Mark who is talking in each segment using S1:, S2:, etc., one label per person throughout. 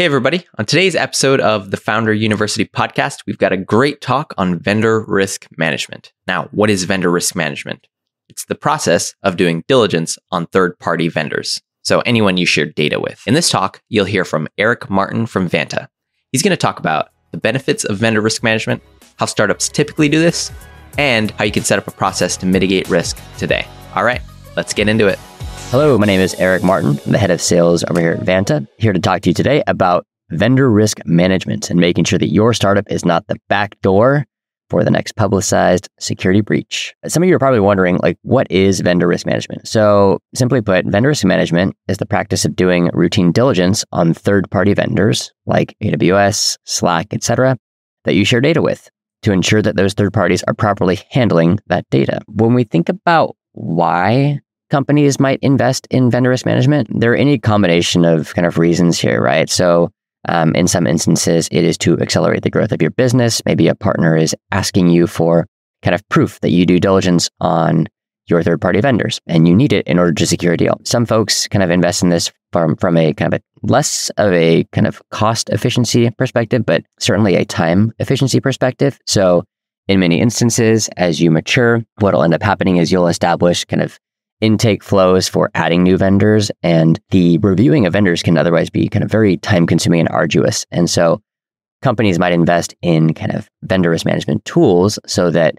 S1: Hey, everybody. On today's episode of the Founder University podcast, we've got a great talk on vendor risk management. Now, what is vendor risk management? It's the process of doing diligence on third party vendors. So, anyone you share data with. In this talk, you'll hear from Eric Martin from Vanta. He's going to talk about the benefits of vendor risk management, how startups typically do this, and how you can set up a process to mitigate risk today. All right, let's get into it.
S2: Hello, my name is Eric Martin, I'm the head of sales over here at Vanta, here to talk to you today about vendor risk management and making sure that your startup is not the back door for the next publicized security breach. Some of you are probably wondering, like, what is vendor risk management? So, simply put, vendor risk management is the practice of doing routine diligence on third-party vendors like AWS, Slack, etc., that you share data with to ensure that those third parties are properly handling that data. When we think about why companies might invest in vendor risk management. There are any combination of kind of reasons here, right? So, um, in some instances, it is to accelerate the growth of your business. Maybe a partner is asking you for kind of proof that you do diligence on your third party vendors and you need it in order to secure a deal. Some folks kind of invest in this from, from a kind of a less of a kind of cost efficiency perspective, but certainly a time efficiency perspective. So, in many instances, as you mature, what will end up happening is you'll establish kind of intake flows for adding new vendors and the reviewing of vendors can otherwise be kind of very time consuming and arduous. And so companies might invest in kind of vendor risk management tools so that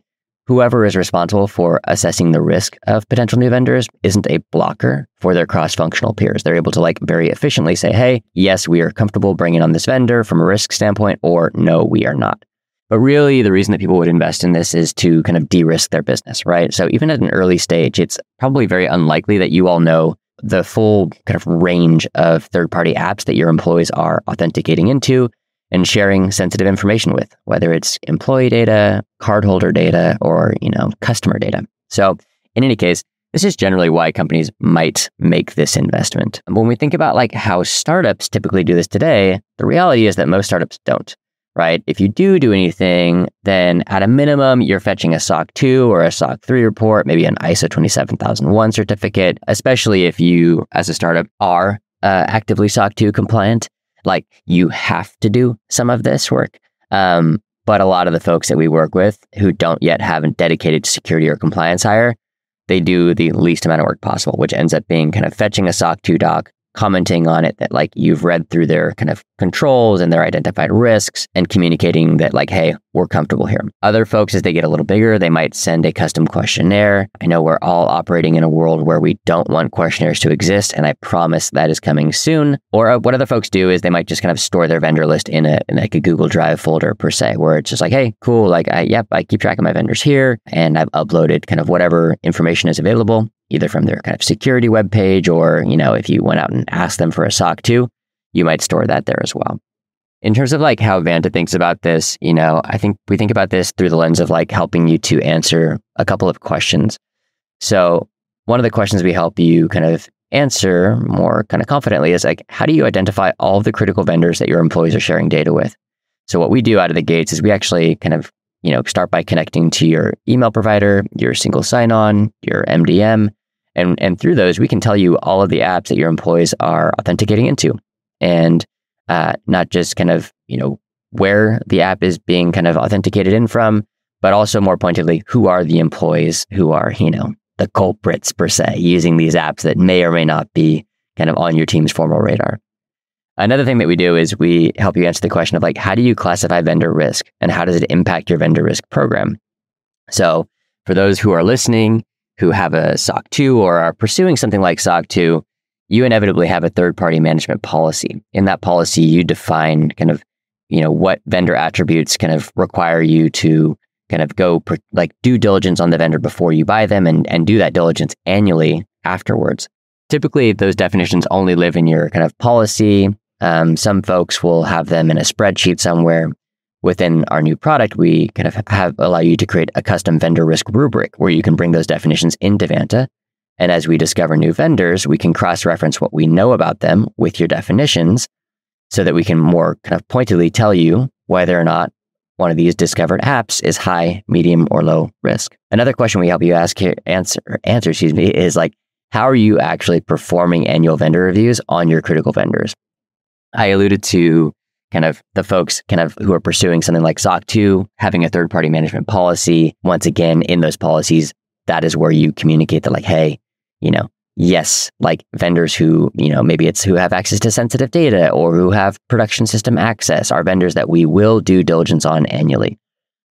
S2: whoever is responsible for assessing the risk of potential new vendors isn't a blocker for their cross functional peers. They're able to like very efficiently say, hey, yes, we are comfortable bringing on this vendor from a risk standpoint, or no, we are not. But really, the reason that people would invest in this is to kind of de risk their business, right? So even at an early stage, it's probably very unlikely that you all know the full kind of range of third party apps that your employees are authenticating into and sharing sensitive information with, whether it's employee data, cardholder data, or, you know, customer data. So in any case, this is generally why companies might make this investment. When we think about like how startups typically do this today, the reality is that most startups don't right? If you do do anything, then at a minimum, you're fetching a SOC 2 or a SOC 3 report, maybe an ISO 27001 certificate, especially if you, as a startup, are uh, actively SOC 2 compliant. Like you have to do some of this work. Um, but a lot of the folks that we work with who don't yet have a dedicated security or compliance hire, they do the least amount of work possible, which ends up being kind of fetching a SOC 2 doc, commenting on it that like you've read through their kind of controls and their identified risks and communicating that like hey we're comfortable here. Other folks as they get a little bigger they might send a custom questionnaire. I know we're all operating in a world where we don't want questionnaires to exist and i promise that is coming soon. Or uh, what other folks do is they might just kind of store their vendor list in a in like a google drive folder per se where it's just like hey cool like i yep i keep track of my vendors here and i've uploaded kind of whatever information is available either from their kind of security web page or, you know, if you went out and asked them for a SOC 2, you might store that there as well. In terms of like how Vanta thinks about this, you know, I think we think about this through the lens of like helping you to answer a couple of questions. So, one of the questions we help you kind of answer more kind of confidently is like, how do you identify all the critical vendors that your employees are sharing data with? So, what we do out of the gates is we actually kind of, you know, start by connecting to your email provider, your single sign on, your MDM, and, and through those, we can tell you all of the apps that your employees are authenticating into and uh, not just kind of, you know, where the app is being kind of authenticated in from, but also more pointedly, who are the employees who are, you know, the culprits per se, using these apps that may or may not be kind of on your team's formal radar. Another thing that we do is we help you answer the question of like, how do you classify vendor risk and how does it impact your vendor risk program? So for those who are listening, who have a SOC 2 or are pursuing something like SOC 2, you inevitably have a third party management policy. In that policy, you define kind of, you know, what vendor attributes kind of require you to kind of go like due diligence on the vendor before you buy them and, and do that diligence annually afterwards. Typically, those definitions only live in your kind of policy. Um, some folks will have them in a spreadsheet somewhere within our new product, we kind of have allow you to create a custom vendor risk rubric where you can bring those definitions into Vanta. And as we discover new vendors, we can cross reference what we know about them with your definitions so that we can more kind of pointedly tell you whether or not one of these discovered apps is high, medium, or low risk. Another question we help you ask here, answer, answer, excuse me, is like, how are you actually performing annual vendor reviews on your critical vendors? I alluded to kind of the folks kind of who are pursuing something like SOC 2, having a third party management policy. Once again, in those policies, that is where you communicate that, like, hey, you know, yes, like vendors who, you know, maybe it's who have access to sensitive data or who have production system access are vendors that we will do diligence on annually.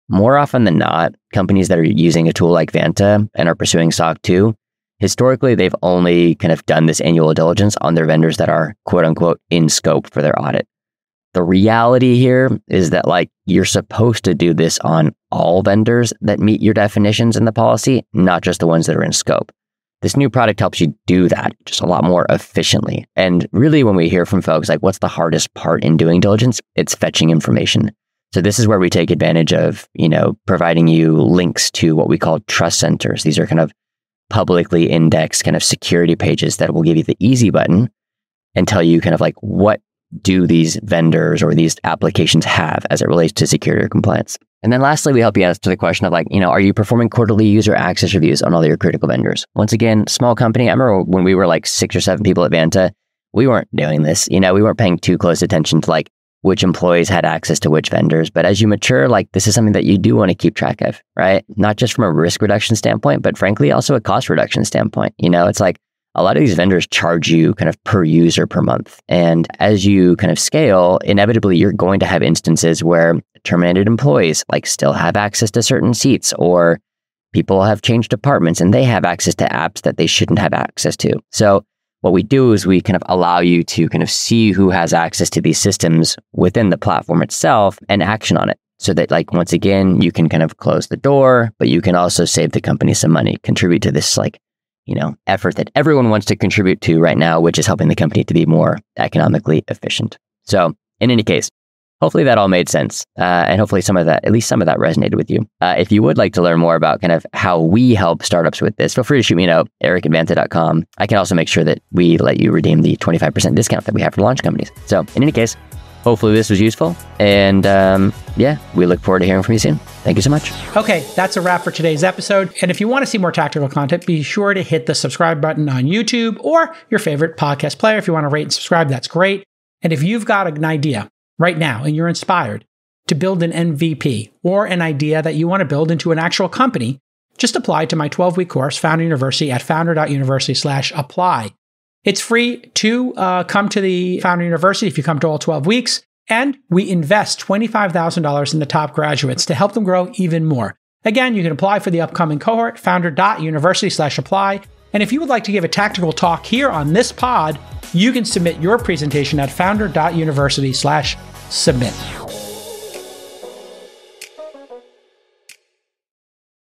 S2: More often than not, companies that are using a tool like Vanta and are pursuing SOC 2, historically, they've only kind of done this annual diligence on their vendors that are quote unquote in scope for their audit. The reality here is that like you're supposed to do this on all vendors that meet your definitions in the policy, not just the ones that are in scope. This new product helps you do that just a lot more efficiently. And really, when we hear from folks like, what's the hardest part in doing diligence? It's fetching information. So this is where we take advantage of, you know, providing you links to what we call trust centers. These are kind of publicly indexed kind of security pages that will give you the easy button and tell you kind of like what do these vendors or these applications have as it relates to security or compliance. And then lastly, we help you answer the question of like, you know, are you performing quarterly user access reviews on all your critical vendors? Once again, small company. I remember when we were like six or seven people at Vanta, we weren't doing this. You know, we weren't paying too close attention to like which employees had access to which vendors. But as you mature, like this is something that you do want to keep track of, right? Not just from a risk reduction standpoint, but frankly, also a cost reduction standpoint. You know, it's like a lot of these vendors charge you kind of per user per month. And as you kind of scale, inevitably you're going to have instances where terminated employees like still have access to certain seats or people have changed departments and they have access to apps that they shouldn't have access to. So what we do is we kind of allow you to kind of see who has access to these systems within the platform itself and action on it. So that like once again, you can kind of close the door, but you can also save the company some money, contribute to this like, you know, effort that everyone wants to contribute to right now, which is helping the company to be more economically efficient. So in any case, hopefully that all made sense. Uh, and hopefully some of that, at least some of that resonated with you. Uh, if you would like to learn more about kind of how we help startups with this, feel free to shoot me a note, eric@vanta.com. I can also make sure that we let you redeem the 25% discount that we have for launch companies. So in any case, hopefully this was useful. And um, yeah, we look forward to hearing from you soon. Thank you so much.
S3: Okay, that's a wrap for today's episode. And if you want to see more tactical content, be sure to hit the subscribe button on YouTube or your favorite podcast player. If you want to rate and subscribe, that's great. And if you've got an idea right now and you're inspired to build an MVP or an idea that you want to build into an actual company, just apply to my 12 week course, Founder University, at founder.university slash apply. It's free to uh, come to the Founder University if you come to all 12 weeks. And we invest $25,000 in the top graduates to help them grow even more. Again, you can apply for the upcoming cohort, founder.university slash apply. And if you would like to give a tactical talk here on this pod, you can submit your presentation at founder.university slash submit.